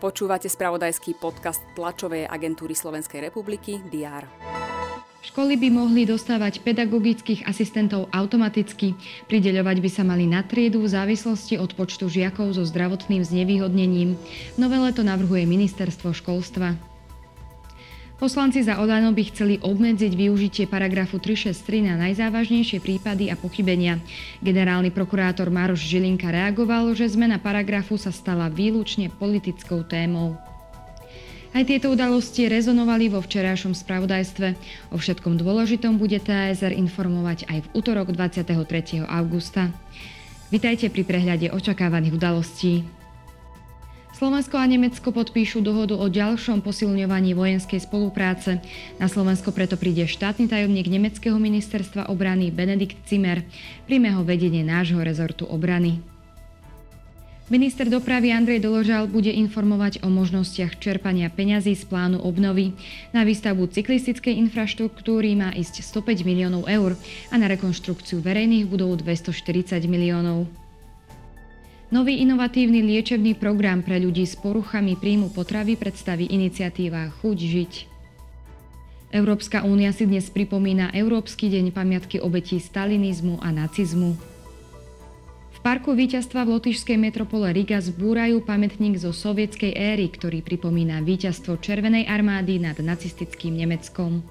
Počúvate spravodajský podcast tlačovej agentúry Slovenskej republiky DR. Školy by mohli dostávať pedagogických asistentov automaticky. Prideľovať by sa mali na triedu v závislosti od počtu žiakov so zdravotným znevýhodnením. Novele to navrhuje ministerstvo školstva. Poslanci za Olano by chceli obmedziť využitie paragrafu 363 na najzávažnejšie prípady a pochybenia. Generálny prokurátor Maroš Žilinka reagoval, že zmena paragrafu sa stala výlučne politickou témou. Aj tieto udalosti rezonovali vo včerajšom spravodajstve. O všetkom dôležitom bude TASR informovať aj v útorok 23. augusta. Vitajte pri prehľade očakávaných udalostí. Slovensko a Nemecko podpíšu dohodu o ďalšom posilňovaní vojenskej spolupráce. Na Slovensko preto príde štátny tajomník Nemeckého ministerstva obrany Benedikt Zimmer. Príjme ho vedenie nášho rezortu obrany. Minister dopravy Andrej Doložal bude informovať o možnostiach čerpania peňazí z plánu obnovy. Na výstavbu cyklistickej infraštruktúry má ísť 105 miliónov eur a na rekonštrukciu verejných budov 240 miliónov. Nový inovatívny liečebný program pre ľudí s poruchami príjmu potravy predstaví iniciatíva Chuť žiť. Európska únia si dnes pripomína Európsky deň pamiatky obetí stalinizmu a nacizmu. V parku víťazstva v lotyšskej metropole Riga zbúrajú pamätník zo sovietskej éry, ktorý pripomína víťazstvo Červenej armády nad nacistickým Nemeckom.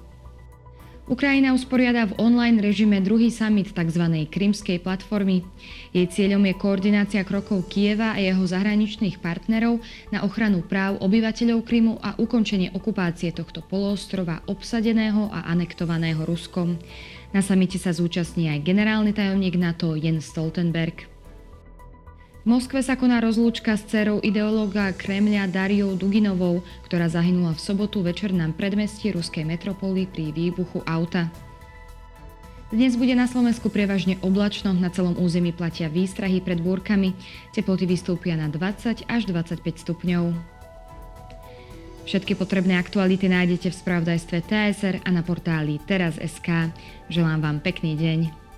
Ukrajina usporiada v online režime druhý summit tzv. Krymskej platformy. Jej cieľom je koordinácia krokov Kieva a jeho zahraničných partnerov na ochranu práv obyvateľov Krymu a ukončenie okupácie tohto poloostrova obsadeného a anektovaného Ruskom. Na samite sa zúčastní aj generálny tajomník NATO Jens Stoltenberg. V Moskve sa koná rozlúčka s dcerou ideológa Kremľa Dariou Duginovou, ktorá zahynula v sobotu večer na predmestí ruskej metropoly pri výbuchu auta. Dnes bude na Slovensku prevažne oblačno, na celom území platia výstrahy pred búrkami, teploty vystúpia na 20 až 25 stupňov. Všetky potrebné aktuality nájdete v spravodajstve TSR a na portáli teraz.sk. Želám vám pekný deň.